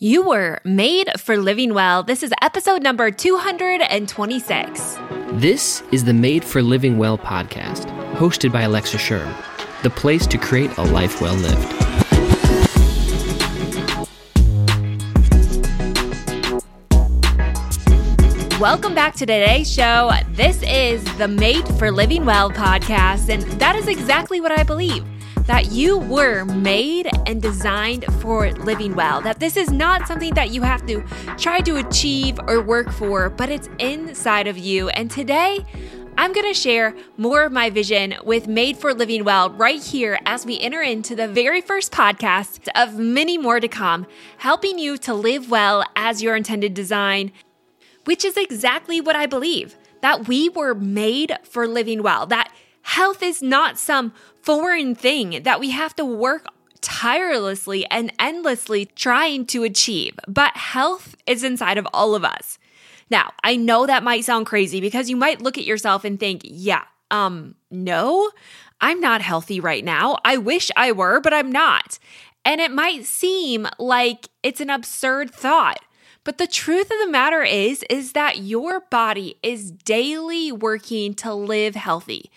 You were made for living well. This is episode number 226. This is the Made for Living Well podcast, hosted by Alexa Schirm, the place to create a life well lived. Welcome back to today's show. This is the Made for Living Well podcast, and that is exactly what I believe that you were made and designed for living well. That this is not something that you have to try to achieve or work for, but it's inside of you. And today, I'm going to share more of my vision with Made for Living Well right here as we enter into the very first podcast of many more to come, helping you to live well as your intended design, which is exactly what I believe that we were made for living well, that health is not some foreign thing that we have to work tirelessly and endlessly trying to achieve. But health is inside of all of us. Now, I know that might sound crazy because you might look at yourself and think, yeah, um, no, I'm not healthy right now. I wish I were, but I'm not. And it might seem like it's an absurd thought. But the truth of the matter is is that your body is daily working to live healthy.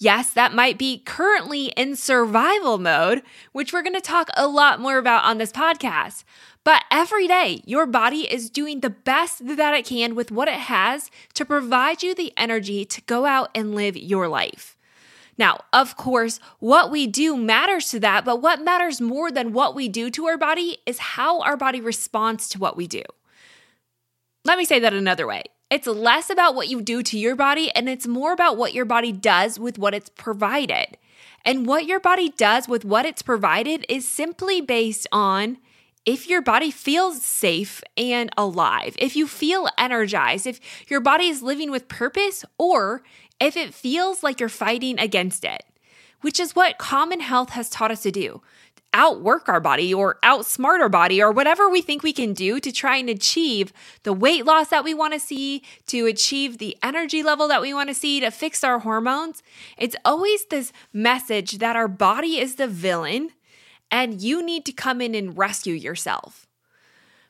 Yes, that might be currently in survival mode, which we're going to talk a lot more about on this podcast. But every day, your body is doing the best that it can with what it has to provide you the energy to go out and live your life. Now, of course, what we do matters to that, but what matters more than what we do to our body is how our body responds to what we do. Let me say that another way. It's less about what you do to your body and it's more about what your body does with what it's provided. And what your body does with what it's provided is simply based on if your body feels safe and alive, if you feel energized, if your body is living with purpose, or if it feels like you're fighting against it, which is what common health has taught us to do outwork our body or outsmart our body or whatever we think we can do to try and achieve the weight loss that we want to see, to achieve the energy level that we want to see, to fix our hormones. It's always this message that our body is the villain and you need to come in and rescue yourself.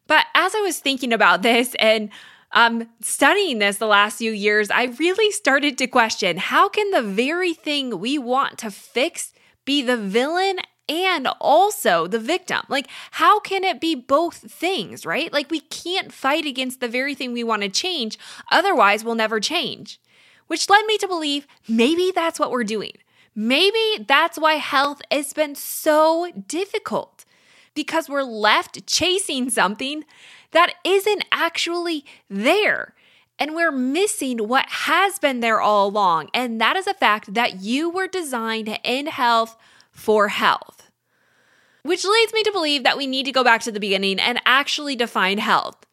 But as I was thinking about this and um, studying this the last few years, I really started to question how can the very thing we want to fix be the villain and also the victim. Like, how can it be both things, right? Like, we can't fight against the very thing we want to change, otherwise, we'll never change. Which led me to believe maybe that's what we're doing. Maybe that's why health has been so difficult because we're left chasing something that isn't actually there. And we're missing what has been there all along. And that is a fact that you were designed in health for health. Which leads me to believe that we need to go back to the beginning and actually define health.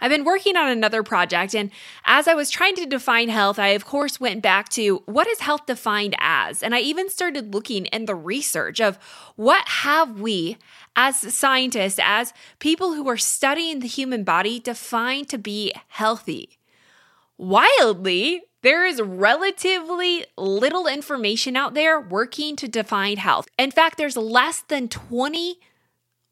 I've been working on another project, and as I was trying to define health, I of course went back to what is health defined as? And I even started looking in the research of what have we as scientists, as people who are studying the human body, defined to be healthy. Wildly, there is relatively little information out there working to define health. In fact, there's less than 20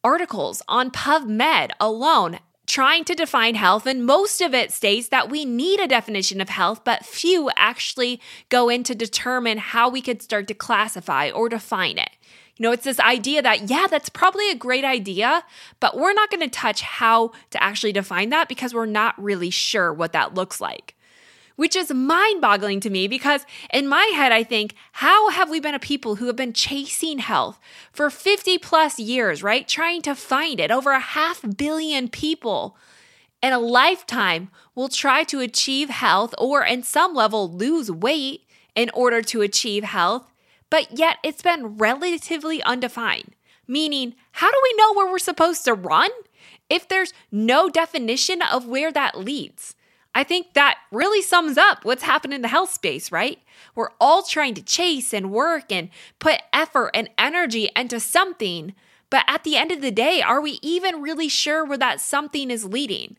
articles on PubMed alone trying to define health, and most of it states that we need a definition of health, but few actually go in to determine how we could start to classify or define it. You know, it's this idea that, yeah, that's probably a great idea, but we're not going to touch how to actually define that because we're not really sure what that looks like which is mind boggling to me because in my head, I think, how have we been a people who have been chasing health for 50 plus years, right? Trying to find it. Over a half billion people in a lifetime will try to achieve health or, in some level, lose weight in order to achieve health, but yet it's been relatively undefined. Meaning, how do we know where we're supposed to run if there's no definition of where that leads? I think that really sums up what's happened in the health space, right? We're all trying to chase and work and put effort and energy into something, but at the end of the day, are we even really sure where that something is leading?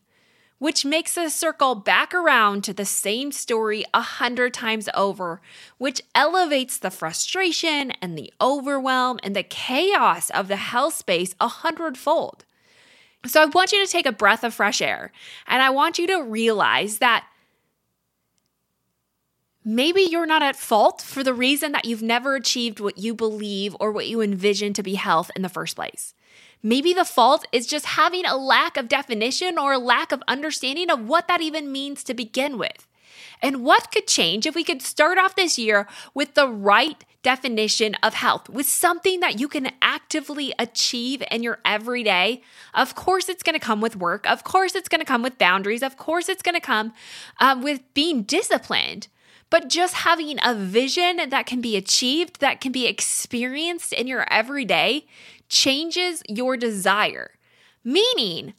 Which makes us circle back around to the same story a hundred times over, which elevates the frustration and the overwhelm and the chaos of the health space a hundredfold. So I want you to take a breath of fresh air and I want you to realize that maybe you're not at fault for the reason that you've never achieved what you believe or what you envision to be health in the first place. Maybe the fault is just having a lack of definition or a lack of understanding of what that even means to begin with. And what could change if we could start off this year with the right definition of health, with something that you can actively achieve in your everyday? Of course, it's going to come with work. Of course, it's going to come with boundaries. Of course, it's going to come um, with being disciplined. But just having a vision that can be achieved, that can be experienced in your everyday, changes your desire. Meaning,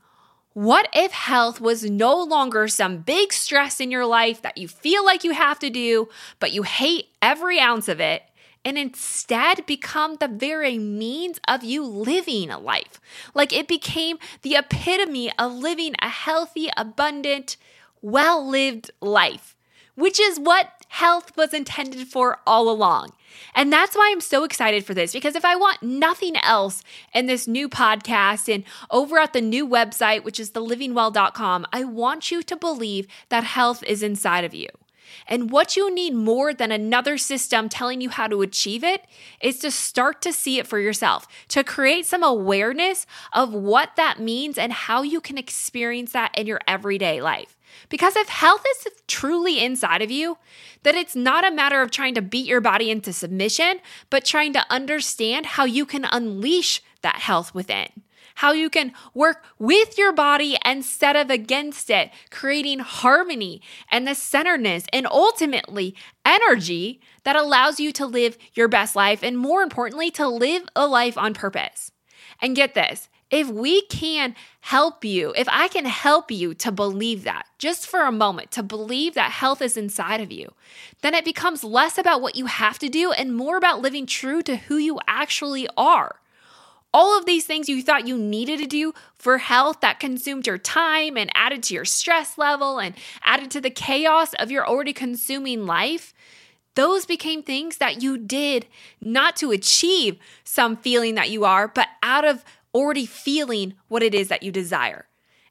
what if health was no longer some big stress in your life that you feel like you have to do, but you hate every ounce of it, and instead become the very means of you living a life? Like it became the epitome of living a healthy, abundant, well lived life, which is what health was intended for all along. And that's why I'm so excited for this because if I want nothing else in this new podcast and over at the new website, which is thelivingwell.com, I want you to believe that health is inside of you. And what you need more than another system telling you how to achieve it is to start to see it for yourself, to create some awareness of what that means and how you can experience that in your everyday life. Because if health is truly inside of you, then it's not a matter of trying to beat your body into submission, but trying to understand how you can unleash that health within. How you can work with your body instead of against it, creating harmony and the centeredness and ultimately energy that allows you to live your best life and, more importantly, to live a life on purpose. And get this if we can help you, if I can help you to believe that just for a moment, to believe that health is inside of you, then it becomes less about what you have to do and more about living true to who you actually are. All of these things you thought you needed to do for health that consumed your time and added to your stress level and added to the chaos of your already consuming life, those became things that you did not to achieve some feeling that you are, but out of already feeling what it is that you desire.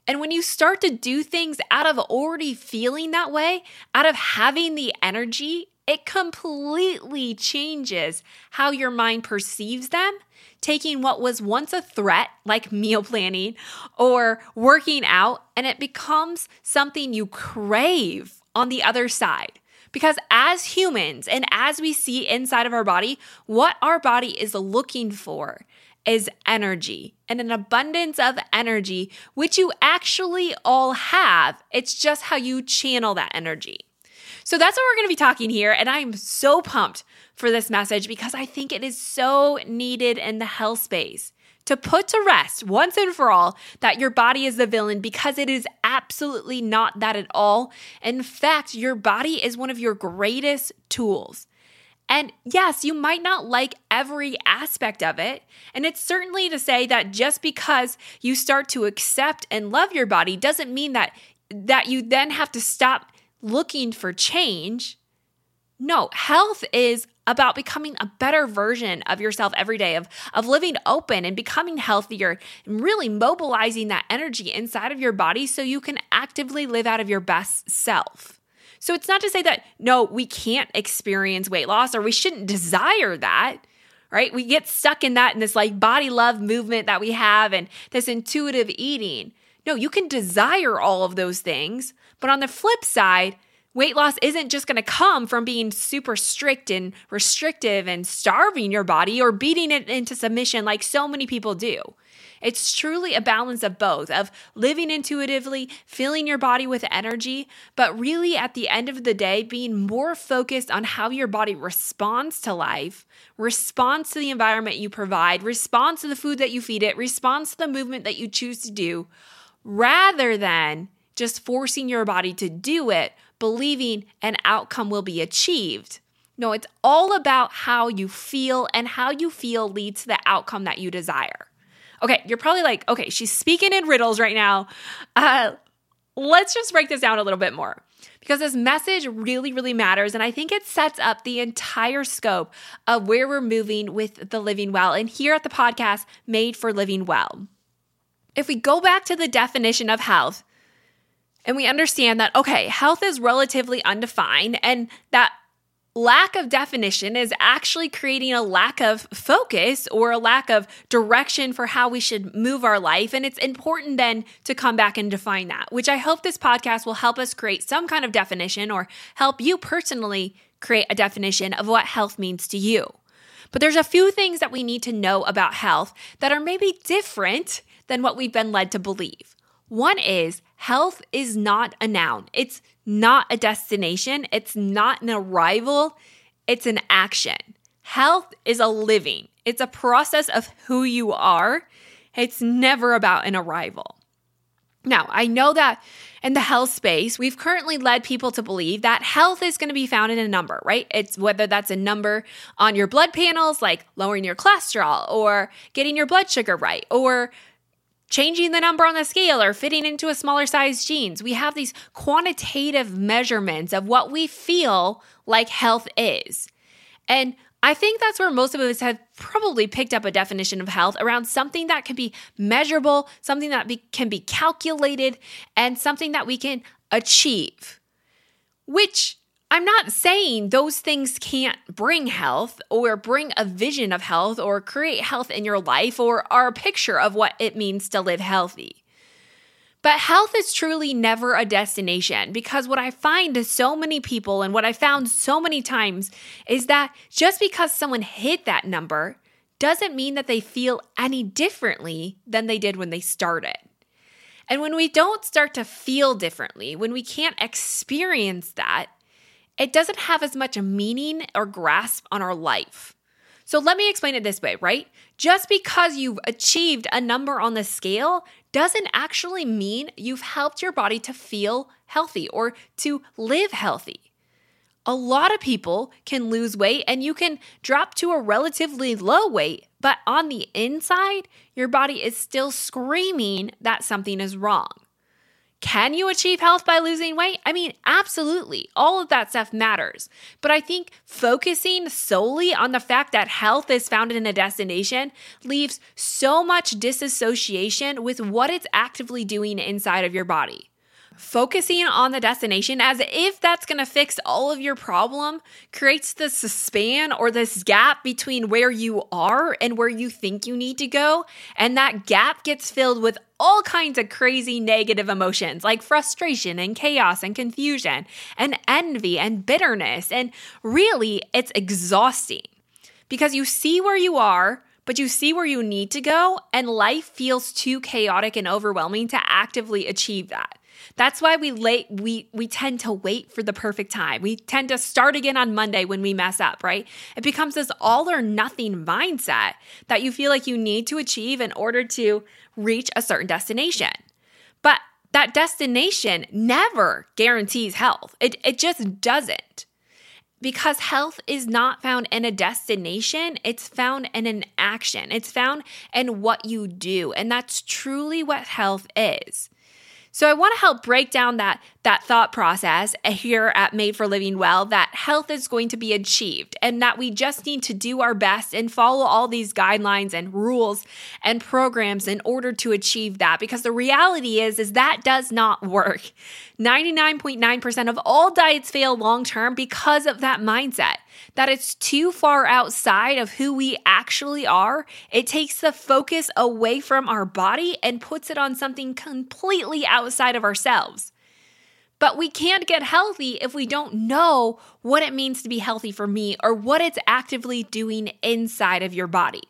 And when you start to do things out of already feeling that way, out of having the energy, it completely changes how your mind perceives them, taking what was once a threat, like meal planning or working out, and it becomes something you crave on the other side. Because as humans and as we see inside of our body, what our body is looking for is energy and an abundance of energy, which you actually all have. It's just how you channel that energy. So that's what we're going to be talking here. And I'm so pumped for this message because I think it is so needed in the health space to put to rest once and for all that your body is the villain because it is absolutely not that at all. In fact, your body is one of your greatest tools. And yes, you might not like every aspect of it. And it's certainly to say that just because you start to accept and love your body doesn't mean that that you then have to stop looking for change. No, health is about becoming a better version of yourself every day, of, of living open and becoming healthier and really mobilizing that energy inside of your body so you can actively live out of your best self. So it's not to say that, no, we can't experience weight loss or we shouldn't desire that, right? We get stuck in that in this like body love movement that we have and this intuitive eating. No, you can desire all of those things. But on the flip side, weight loss isn't just going to come from being super strict and restrictive and starving your body or beating it into submission like so many people do. It's truly a balance of both of living intuitively, filling your body with energy, but really at the end of the day, being more focused on how your body responds to life, responds to the environment you provide, responds to the food that you feed it, responds to the movement that you choose to do, rather than just forcing your body to do it, believing an outcome will be achieved. No, it's all about how you feel, and how you feel leads to the outcome that you desire. Okay, you're probably like, okay, she's speaking in riddles right now. Uh, let's just break this down a little bit more because this message really, really matters. And I think it sets up the entire scope of where we're moving with the living well. And here at the podcast, Made for Living Well. If we go back to the definition of health and we understand that, okay, health is relatively undefined and that lack of definition is actually creating a lack of focus or a lack of direction for how we should move our life. And it's important then to come back and define that, which I hope this podcast will help us create some kind of definition or help you personally create a definition of what health means to you. But there's a few things that we need to know about health that are maybe different than what we've been led to believe. One is health is not a noun. It's not a destination. It's not an arrival. It's an action. Health is a living, it's a process of who you are. It's never about an arrival. Now, I know that in the health space, we've currently led people to believe that health is going to be found in a number, right? It's whether that's a number on your blood panels, like lowering your cholesterol or getting your blood sugar right, or changing the number on the scale or fitting into a smaller size jeans. We have these quantitative measurements of what we feel like health is. And I think that's where most of us have probably picked up a definition of health around something that can be measurable, something that be, can be calculated, and something that we can achieve, which I'm not saying those things can't bring health or bring a vision of health or create health in your life or are a picture of what it means to live healthy. But health is truly never a destination because what I find is so many people and what I found so many times is that just because someone hit that number doesn't mean that they feel any differently than they did when they started. And when we don't start to feel differently, when we can't experience that, it doesn't have as much meaning or grasp on our life. So let me explain it this way, right? Just because you've achieved a number on the scale doesn't actually mean you've helped your body to feel healthy or to live healthy. A lot of people can lose weight and you can drop to a relatively low weight, but on the inside, your body is still screaming that something is wrong. Can you achieve health by losing weight? I mean, absolutely. All of that stuff matters. But I think focusing solely on the fact that health is found in a destination leaves so much disassociation with what it's actively doing inside of your body. Focusing on the destination as if that's going to fix all of your problem creates this span or this gap between where you are and where you think you need to go. And that gap gets filled with all kinds of crazy negative emotions like frustration and chaos and confusion and envy and bitterness. And really, it's exhausting because you see where you are but you see where you need to go, and life feels too chaotic and overwhelming to actively achieve that. That's why we late we we tend to wait for the perfect time. We tend to start again on Monday when we mess up, right? It becomes this all or nothing mindset that you feel like you need to achieve in order to reach a certain destination. But that destination never guarantees health. It it just doesn't. Because health is not found in a destination, it's found in an action. It's found in what you do. And that's truly what health is. So I want to help break down that that thought process here at Made for Living Well that health is going to be achieved and that we just need to do our best and follow all these guidelines and rules and programs in order to achieve that because the reality is is that does not work. 99.9% of all diets fail long term because of that mindset that it's too far outside of who we actually are. It takes the focus away from our body and puts it on something completely outside of ourselves. But we can't get healthy if we don't know what it means to be healthy for me or what it's actively doing inside of your body.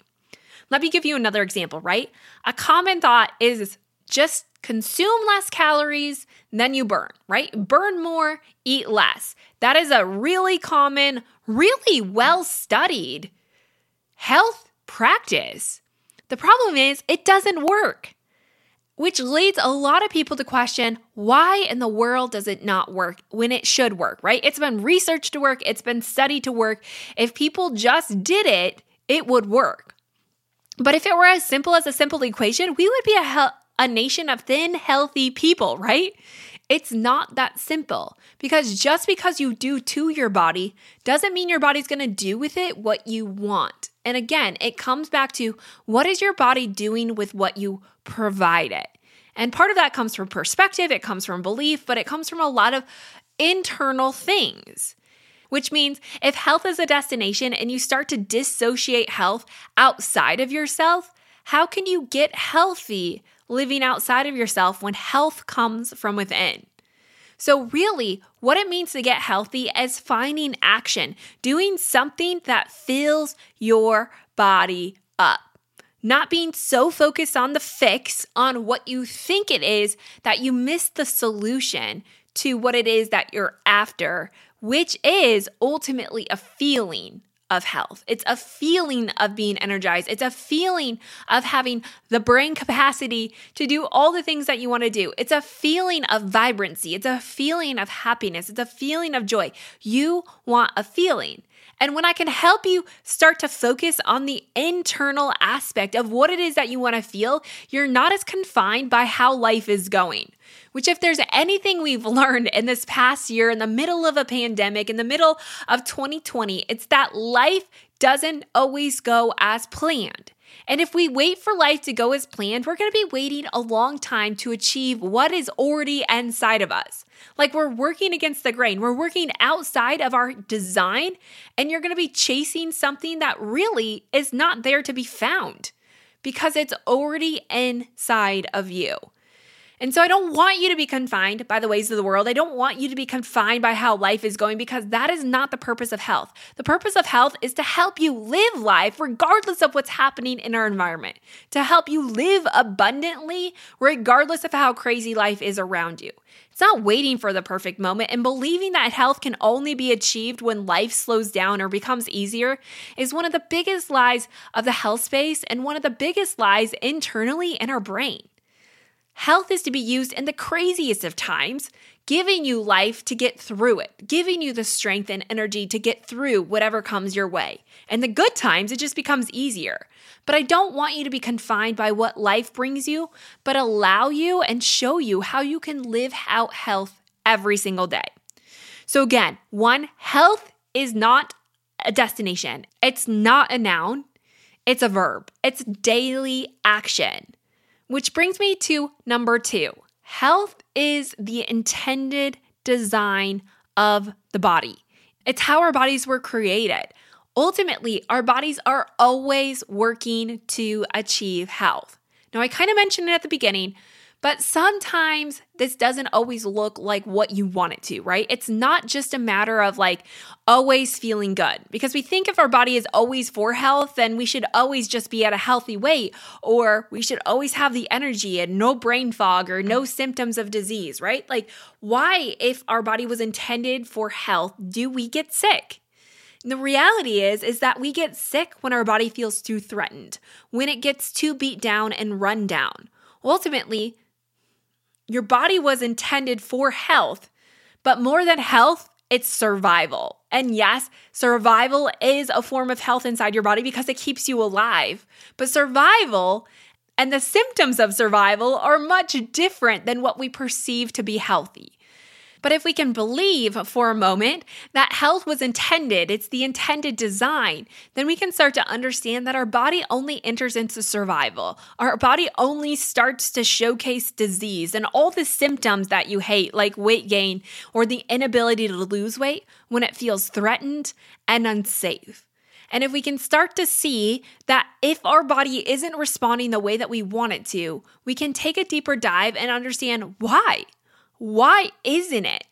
Let me give you another example, right? A common thought is just consume less calories than you burn, right? Burn more, eat less. That is a really common, really well studied health practice. The problem is, it doesn't work, which leads a lot of people to question why in the world does it not work when it should work, right? It's been researched to work, it's been studied to work. If people just did it, it would work. But if it were as simple as a simple equation, we would be a, a nation of thin, healthy people, right? It's not that simple because just because you do to your body doesn't mean your body's gonna do with it what you want. And again, it comes back to what is your body doing with what you provide it? And part of that comes from perspective, it comes from belief, but it comes from a lot of internal things. Which means if health is a destination and you start to dissociate health outside of yourself, how can you get healthy living outside of yourself when health comes from within? So, really, what it means to get healthy is finding action, doing something that fills your body up. Not being so focused on the fix, on what you think it is, that you miss the solution to what it is that you're after, which is ultimately a feeling of health. It's a feeling of being energized. It's a feeling of having the brain capacity to do all the things that you want to do. It's a feeling of vibrancy. It's a feeling of happiness. It's a feeling of joy. You want a feeling. And when I can help you start to focus on the internal aspect of what it is that you want to feel, you're not as confined by how life is going. Which, if there's anything we've learned in this past year, in the middle of a pandemic, in the middle of 2020, it's that life doesn't always go as planned. And if we wait for life to go as planned, we're going to be waiting a long time to achieve what is already inside of us. Like we're working against the grain, we're working outside of our design, and you're going to be chasing something that really is not there to be found because it's already inside of you. And so I don't want you to be confined by the ways of the world. I don't want you to be confined by how life is going because that is not the purpose of health. The purpose of health is to help you live life regardless of what's happening in our environment, to help you live abundantly regardless of how crazy life is around you. It's not waiting for the perfect moment and believing that health can only be achieved when life slows down or becomes easier is one of the biggest lies of the health space and one of the biggest lies internally in our brain. Health is to be used in the craziest of times, giving you life to get through it, giving you the strength and energy to get through whatever comes your way. And the good times, it just becomes easier. But I don't want you to be confined by what life brings you, but allow you and show you how you can live out health every single day. So, again, one, health is not a destination, it's not a noun, it's a verb, it's daily action. Which brings me to number two health is the intended design of the body, it's how our bodies were created. Ultimately, our bodies are always working to achieve health. Now, I kind of mentioned it at the beginning, but sometimes this doesn't always look like what you want it to, right? It's not just a matter of like always feeling good because we think if our body is always for health, then we should always just be at a healthy weight or we should always have the energy and no brain fog or no symptoms of disease, right? Like, why, if our body was intended for health, do we get sick? The reality is is that we get sick when our body feels too threatened, when it gets too beat down and run down. Ultimately, your body was intended for health, but more than health, it's survival. And yes, survival is a form of health inside your body because it keeps you alive. But survival and the symptoms of survival are much different than what we perceive to be healthy. But if we can believe for a moment that health was intended, it's the intended design, then we can start to understand that our body only enters into survival. Our body only starts to showcase disease and all the symptoms that you hate, like weight gain or the inability to lose weight, when it feels threatened and unsafe. And if we can start to see that if our body isn't responding the way that we want it to, we can take a deeper dive and understand why. Why isn't it?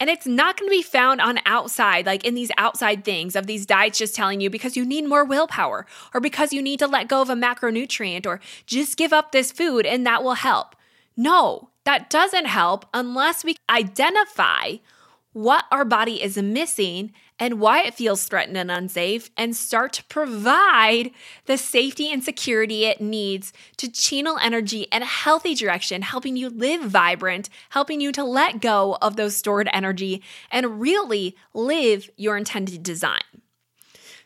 And it's not going to be found on outside, like in these outside things of these diets just telling you because you need more willpower or because you need to let go of a macronutrient or just give up this food and that will help. No, that doesn't help unless we identify what our body is missing and why it feels threatened and unsafe, and start to provide the safety and security it needs to channel energy in a healthy direction, helping you live vibrant, helping you to let go of those stored energy and really live your intended design.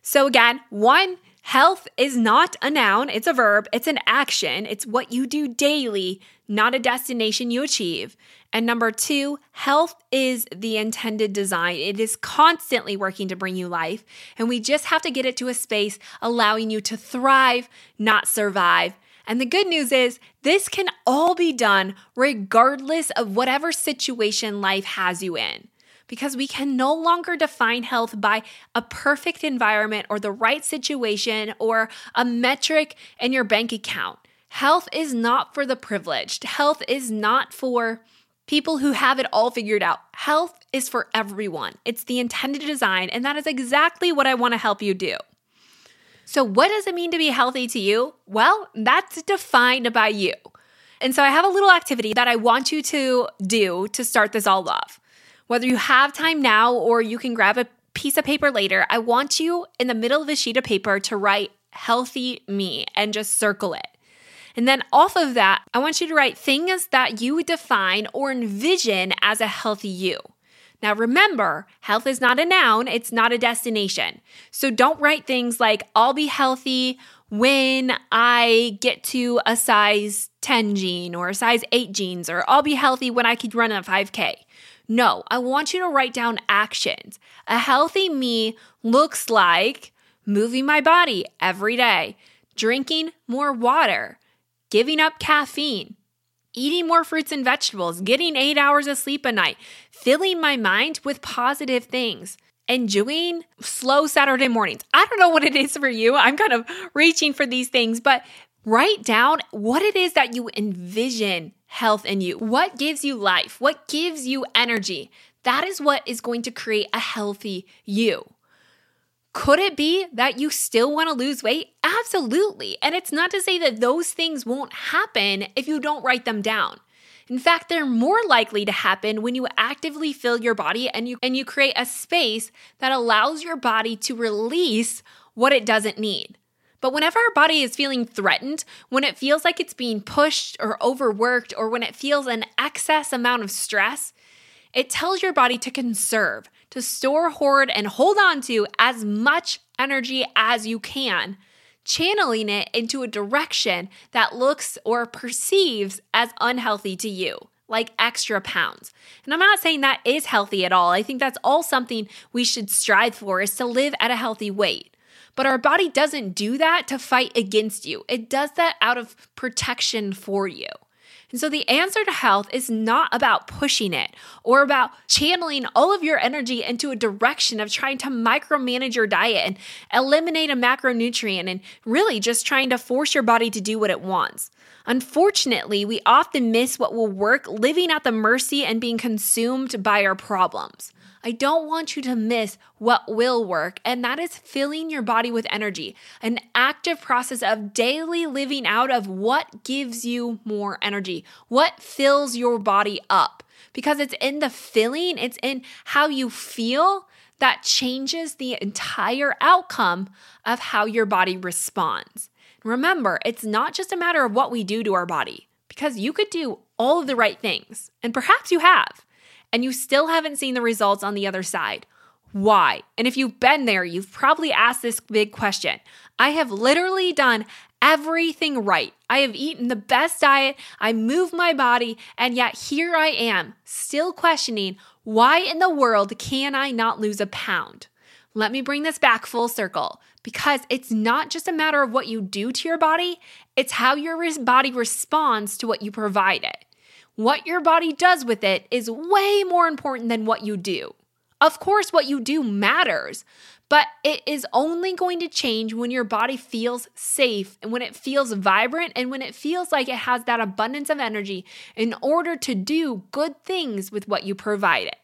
So, again, one, health is not a noun, it's a verb, it's an action, it's what you do daily, not a destination you achieve. And number two, health is the intended design. It is constantly working to bring you life. And we just have to get it to a space allowing you to thrive, not survive. And the good news is, this can all be done regardless of whatever situation life has you in. Because we can no longer define health by a perfect environment or the right situation or a metric in your bank account. Health is not for the privileged. Health is not for people who have it all figured out. Health is for everyone. It's the intended design, and that is exactly what I want to help you do. So, what does it mean to be healthy to you? Well, that's defined by you. And so, I have a little activity that I want you to do to start this all off. Whether you have time now or you can grab a piece of paper later, I want you in the middle of a sheet of paper to write healthy me and just circle it. And then off of that, I want you to write things that you define or envision as a healthy you. Now, remember, health is not a noun, it's not a destination. So don't write things like, I'll be healthy when I get to a size 10 jean or a size 8 jeans, or I'll be healthy when I could run a 5K. No, I want you to write down actions. A healthy me looks like moving my body every day, drinking more water, giving up caffeine, eating more fruits and vegetables, getting eight hours of sleep a night, filling my mind with positive things, enjoying slow Saturday mornings. I don't know what it is for you. I'm kind of reaching for these things, but write down what it is that you envision health in you. What gives you life? What gives you energy? That is what is going to create a healthy you. Could it be that you still want to lose weight? Absolutely. And it's not to say that those things won't happen if you don't write them down. In fact, they're more likely to happen when you actively fill your body and you and you create a space that allows your body to release what it doesn't need. But whenever our body is feeling threatened, when it feels like it's being pushed or overworked, or when it feels an excess amount of stress, it tells your body to conserve, to store, hoard, and hold on to as much energy as you can, channeling it into a direction that looks or perceives as unhealthy to you, like extra pounds. And I'm not saying that is healthy at all. I think that's all something we should strive for is to live at a healthy weight. But our body doesn't do that to fight against you. It does that out of protection for you. And so the answer to health is not about pushing it or about channeling all of your energy into a direction of trying to micromanage your diet and eliminate a macronutrient and really just trying to force your body to do what it wants. Unfortunately, we often miss what will work living at the mercy and being consumed by our problems. I don't want you to miss what will work, and that is filling your body with energy, an active process of daily living out of what gives you more energy, what fills your body up. Because it's in the filling, it's in how you feel that changes the entire outcome of how your body responds. Remember, it's not just a matter of what we do to our body, because you could do all of the right things, and perhaps you have and you still haven't seen the results on the other side. Why? And if you've been there, you've probably asked this big question. I have literally done everything right. I have eaten the best diet, I move my body, and yet here I am, still questioning why in the world can I not lose a pound? Let me bring this back full circle because it's not just a matter of what you do to your body, it's how your body responds to what you provide it. What your body does with it is way more important than what you do. Of course, what you do matters, but it is only going to change when your body feels safe and when it feels vibrant and when it feels like it has that abundance of energy in order to do good things with what you provide it.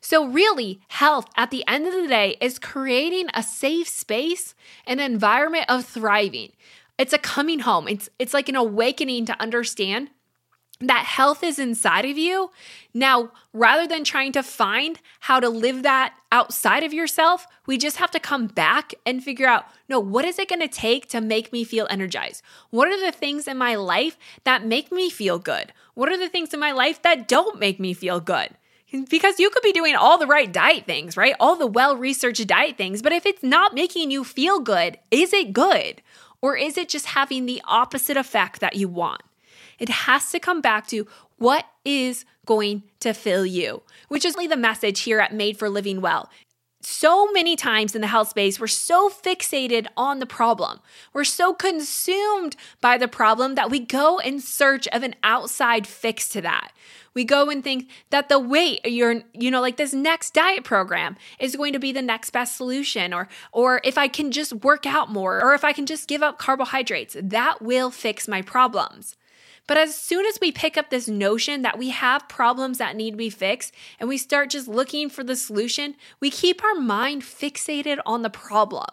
So, really, health at the end of the day is creating a safe space, an environment of thriving. It's a coming home. It's, it's like an awakening to understand that health is inside of you. Now, rather than trying to find how to live that outside of yourself, we just have to come back and figure out no, what is it going to take to make me feel energized? What are the things in my life that make me feel good? What are the things in my life that don't make me feel good? Because you could be doing all the right diet things, right? All the well researched diet things. But if it's not making you feel good, is it good? Or is it just having the opposite effect that you want? It has to come back to what is going to fill you, which is really the message here at Made for Living Well so many times in the health space, we're so fixated on the problem. We're so consumed by the problem that we go in search of an outside fix to that. We go and think that the weight you're, you know, like this next diet program is going to be the next best solution, or, or if I can just work out more, or if I can just give up carbohydrates, that will fix my problems. But as soon as we pick up this notion that we have problems that need to be fixed and we start just looking for the solution, we keep our mind fixated on the problem.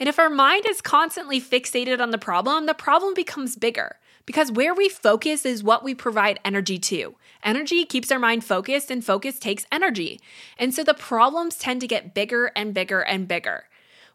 And if our mind is constantly fixated on the problem, the problem becomes bigger because where we focus is what we provide energy to. Energy keeps our mind focused, and focus takes energy. And so the problems tend to get bigger and bigger and bigger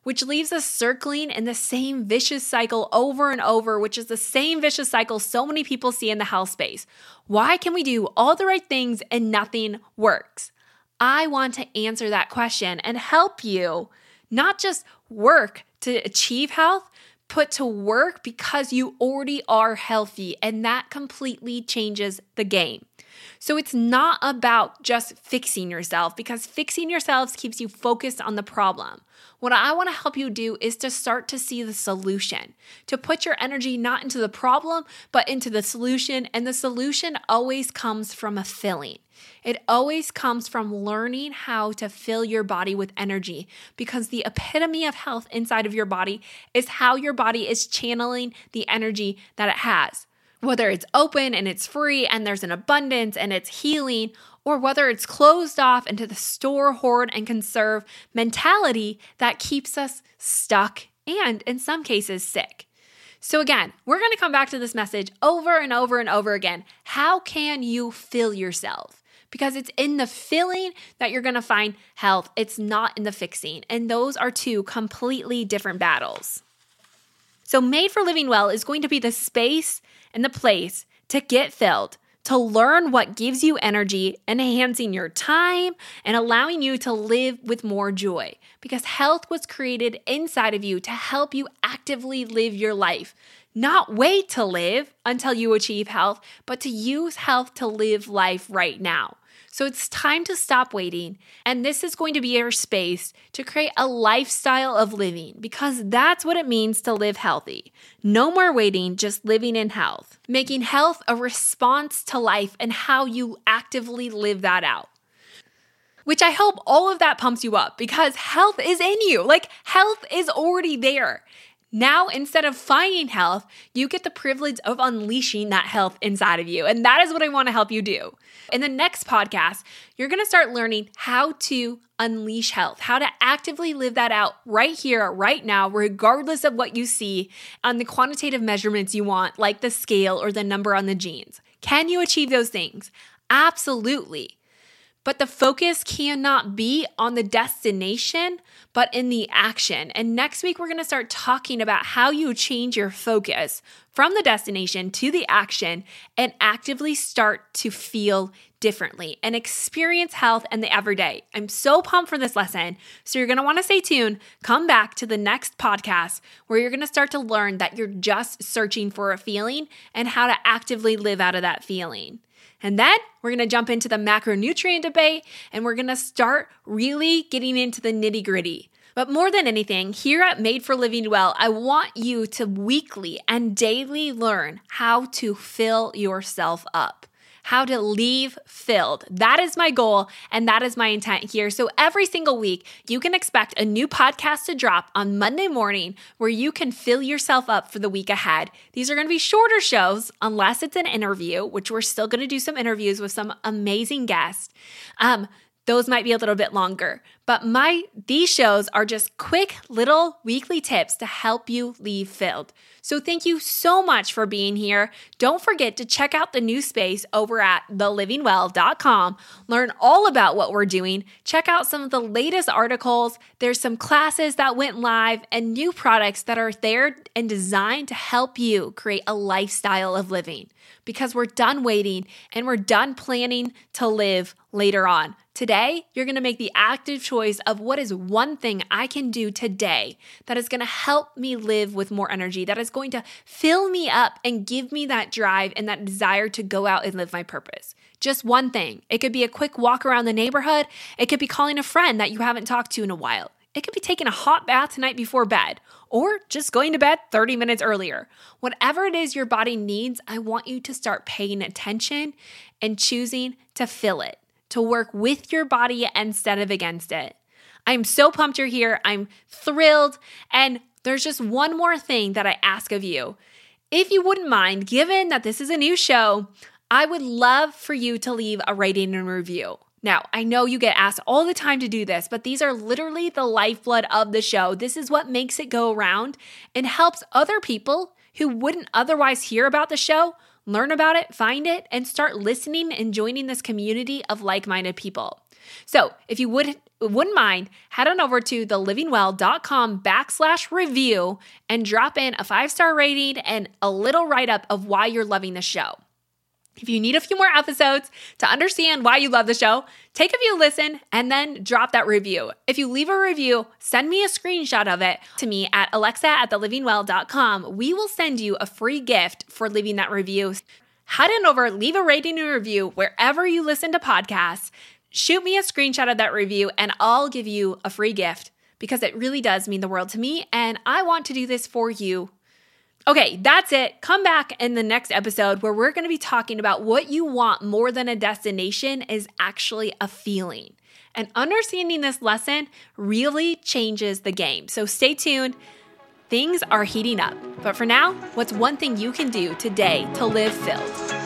which leaves us circling in the same vicious cycle over and over, which is the same vicious cycle so many people see in the health space. Why can we do all the right things and nothing works? I want to answer that question and help you not just work to achieve health, put to work because you already are healthy, and that completely changes the game. So it's not about just fixing yourself because fixing yourselves keeps you focused on the problem. What I want to help you do is to start to see the solution, to put your energy not into the problem, but into the solution. And the solution always comes from a filling. It always comes from learning how to fill your body with energy because the epitome of health inside of your body is how your body is channeling the energy that it has whether it's open and it's free and there's an abundance and it's healing, or whether it's closed off into the store, hoard, and conserve mentality that keeps us stuck and, in some cases, sick. So, again, we're to come back to this message over and over and over again. How can you fill yourself? Because it's in the filling that you're to find health, it's not in the fixing. And those are two completely different battles. So, Made for Living Well is going to be the space and the place to get filled, to learn what gives you energy, enhancing your time, and allowing you to live with more joy. Because health was created inside of you to help you actively live your life. Not wait to live until you achieve health, but to use health to live life right now. So it's time to stop waiting. And this is going to be your space to create a lifestyle of living because that's what it means to live healthy. No more waiting, just living in health, making health a response to life and how you actively live that out which I hope all of that pumps you up because health is in you. Like, health is already there. Now, instead of finding health, you get the privilege of unleashing that health inside of you. And that is what I want to help you do. In the next podcast, you're going to start learning how to unleash health, how to actively live that out right here, right now, regardless of what you see on the quantitative measurements you want, like the scale or the number on the jeans. Can you achieve those things? Absolutely. But the focus cannot be on the destination, but in the action. And next week, we're gonna start talking about how you change your focus from the destination to the action and actively start to feel differently and experience health in the everyday. I'm so pumped for this lesson. So you're gonna wanna stay tuned. Come back to the next podcast where you're gonna start to learn that you're just searching for a feeling and how to actively live out of that feeling. And then we're gonna jump into the macronutrient debate and we're gonna start really getting into the nitty gritty. But more than anything, here at Made for Living Well, I want you to weekly and daily learn how to fill yourself up how to leave filled. That is my goal and that is my intent here. So every single week, you can expect a new podcast to drop on Monday morning where you can fill yourself up for the week ahead. These are going to be shorter shows unless it's an interview, which we're still going to do some interviews with some amazing guests. Um, those might be a little bit longer. But my these shows are just quick little weekly tips to help you leave filled. So thank you so much for being here. Don't forget to check out the new space over at thelivingwell.com. Learn all about what we're doing. Check out some of the latest articles. There's some classes that went live and new products that are there and designed to help you create a lifestyle of living because we're done waiting and we're done planning to live later on. Today, you're going to make the active choice of what is one thing I can do today that is going to help me live with more energy, that is going to fill me up and give me that drive and that desire to go out and live my purpose. Just one thing. It could be a quick walk around the neighborhood, it could be calling a friend that you haven't talked to in a while. It could be taking a hot bath tonight before bed, or just going to bed 30 minutes earlier. Whatever it is your body needs, I want you to start paying attention and choosing to fill it, to work with your body instead of against it. I'm so pumped you're here. I'm thrilled. And there's just one more thing that I ask of you. If you wouldn't mind, given that this is a new show, I would love for you to leave a rating and review. Now, I know you get asked all the time to do this, but these are literally the lifeblood of the show. This is what makes it go around and helps other people who wouldn't otherwise hear about the show learn about it, find it, and start listening and joining this community of like minded people. So, if you would, wouldn't mind, head on over to thelivingwell.com backslash review and drop in a five star rating and a little write up of why you're loving the show. If you need a few more episodes to understand why you love the show, take a few listen and then drop that review. If you leave a review, send me a screenshot of it to me at alexa at thelivingwell.com. We will send you a free gift for leaving that review. Head on over, leave a rating and review wherever you listen to podcasts. Shoot me a screenshot of that review and I'll give you a free gift because it really does mean the world to me. And I want to do this for you Okay, that's it. Come back in the next episode where we're going to be talking about what you want more than a destination is actually a feeling. And understanding this lesson really changes the game. So stay tuned. Things are heating up. But for now, what's one thing you can do today to live filled?